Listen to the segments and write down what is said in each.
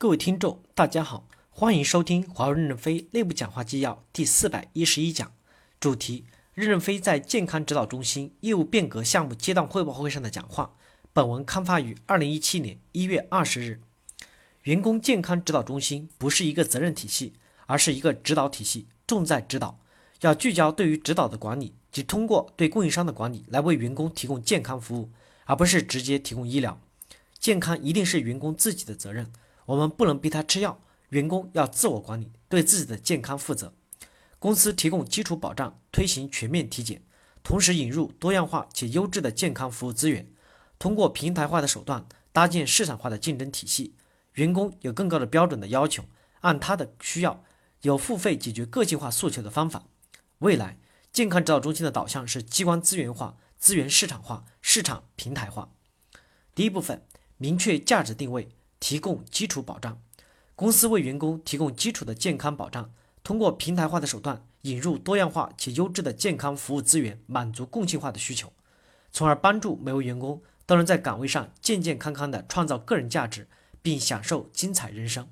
各位听众，大家好，欢迎收听华为任正非内部讲话纪要第四百一十一讲，主题：任正非在健康指导中心业务变革项目阶段汇报会上的讲话。本文刊发于二零一七年一月二十日。员工健康指导中心不是一个责任体系，而是一个指导体系，重在指导，要聚焦对于指导的管理，即通过对供应商的管理来为员工提供健康服务，而不是直接提供医疗。健康一定是员工自己的责任。我们不能逼他吃药，员工要自我管理，对自己的健康负责。公司提供基础保障，推行全面体检，同时引入多样化且优质的健康服务资源，通过平台化的手段搭建市场化的竞争体系。员工有更高的标准的要求，按他的需要有付费解决个性化诉求的方法。未来健康指导中心的导向是机关资源化、资源市场化、市场平台化。第一部分，明确价值定位。提供基础保障，公司为员工提供基础的健康保障，通过平台化的手段引入多样化且优质的健康服务资源，满足共性化的需求，从而帮助每位员工都能在岗位上健健康康地创造个人价值，并享受精彩人生。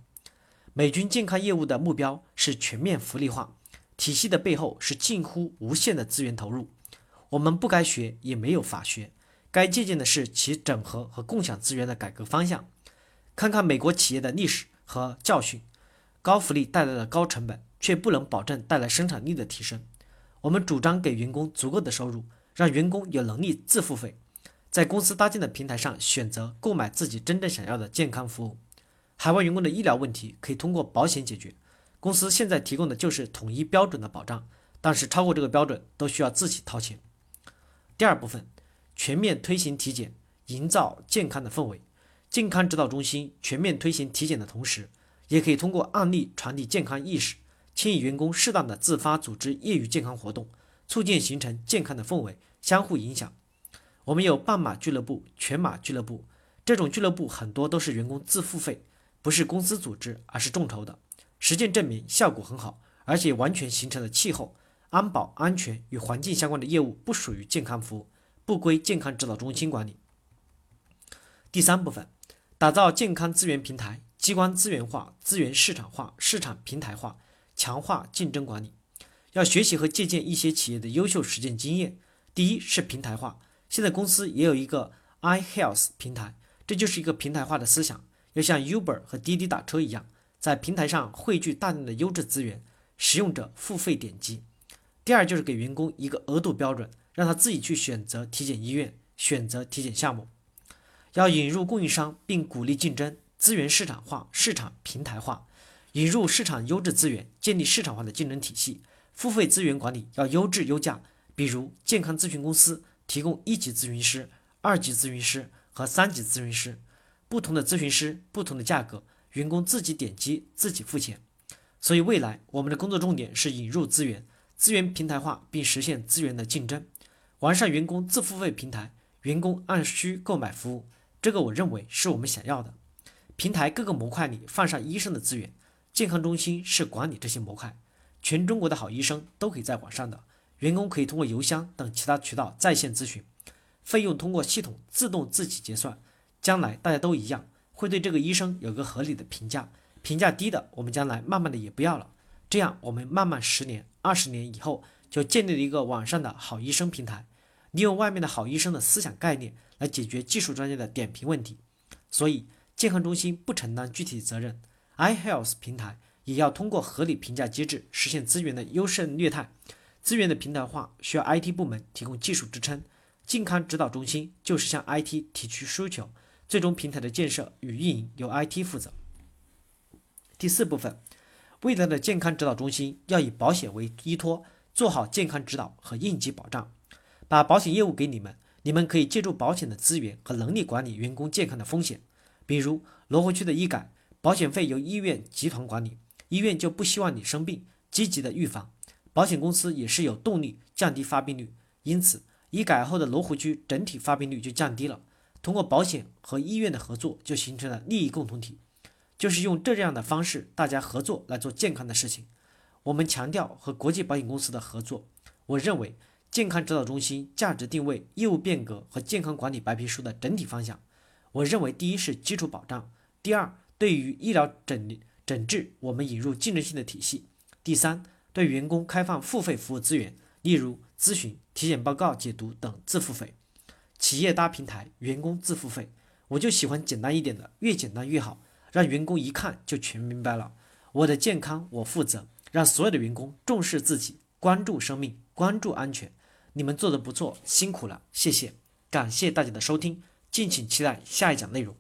美军健康业务的目标是全面福利化，体系的背后是近乎无限的资源投入。我们不该学，也没有法学，该借鉴的是其整合和共享资源的改革方向。看看美国企业的历史和教训，高福利带来了高成本，却不能保证带来生产力的提升。我们主张给员工足够的收入，让员工有能力自付费，在公司搭建的平台上选择购买自己真正想要的健康服务。海外员工的医疗问题可以通过保险解决，公司现在提供的就是统一标准的保障，但是超过这个标准都需要自己掏钱。第二部分，全面推行体检，营造健康的氛围。健康指导中心全面推行体检的同时，也可以通过案例传递健康意识，牵引员工适当的自发组织业余健康活动，促进形成健康的氛围，相互影响。我们有半马俱乐部、全马俱乐部，这种俱乐部很多都是员工自付费，不是公司组织，而是众筹的。实践证明效果很好，而且完全形成了气候。安保、安全与环境相关的业务不属于健康服务，不归健康指导中心管理。第三部分。打造健康资源平台，机关资源化、资源市场化、市场平台化，强化竞争管理。要学习和借鉴一些企业的优秀实践经验。第一是平台化，现在公司也有一个 iHealth 平台，这就是一个平台化的思想，要像 Uber 和滴滴打车一样，在平台上汇聚大量的优质资源，使用者付费点击。第二就是给员工一个额度标准，让他自己去选择体检医院，选择体检项目。要引入供应商，并鼓励竞争，资源市场化、市场平台化，引入市场优质资源，建立市场化的竞争体系。付费资源管理要优质优价，比如健康咨询公司提供一级咨询师、二级咨询师和三级咨询师，不同的咨询师不同的价格，员工自己点击自己付钱。所以未来我们的工作重点是引入资源，资源平台化，并实现资源的竞争，完善员工自付费平台，员工按需购买服务。这个我认为是我们想要的。平台各个模块里放上医生的资源，健康中心是管理这些模块，全中国的好医生都可以在网上的，员工可以通过邮箱等其他渠道在线咨询，费用通过系统自动自己结算。将来大家都一样，会对这个医生有个合理的评价，评价低的我们将来慢慢的也不要了。这样我们慢慢十年、二十年以后就建立了一个网上的好医生平台，利用外面的好医生的思想概念。来解决技术专家的点评问题，所以健康中心不承担具体责任，iHealth 平台也要通过合理评价机制实现资源的优胜劣汰。资源的平台化需要 IT 部门提供技术支撑，健康指导中心就是向 IT 提出需求，最终平台的建设与运营由 IT 负责。第四部分，未来的健康指导中心要以保险为依托，做好健康指导和应急保障，把保险业务给你们。你们可以借助保险的资源和能力管理员工健康的风险，比如罗湖区的医改，保险费由医院集团管理，医院就不希望你生病，积极的预防，保险公司也是有动力降低发病率，因此医改后的罗湖区整体发病率就降低了。通过保险和医院的合作，就形成了利益共同体，就是用这样的方式，大家合作来做健康的事情。我们强调和国际保险公司的合作，我认为。健康指导中心价值定位、业务变革和健康管理白皮书的整体方向，我认为第一是基础保障，第二对于医疗诊诊治，我们引入竞争性的体系。第三，对员工开放付费服务资源，例如咨询、体检报告解读等自付费。企业搭平台，员工自付费。我就喜欢简单一点的，越简单越好，让员工一看就全明白了。我的健康我负责，让所有的员工重视自己，关注生命，关注安全。你们做的不错，辛苦了，谢谢，感谢大家的收听，敬请期待下一讲内容。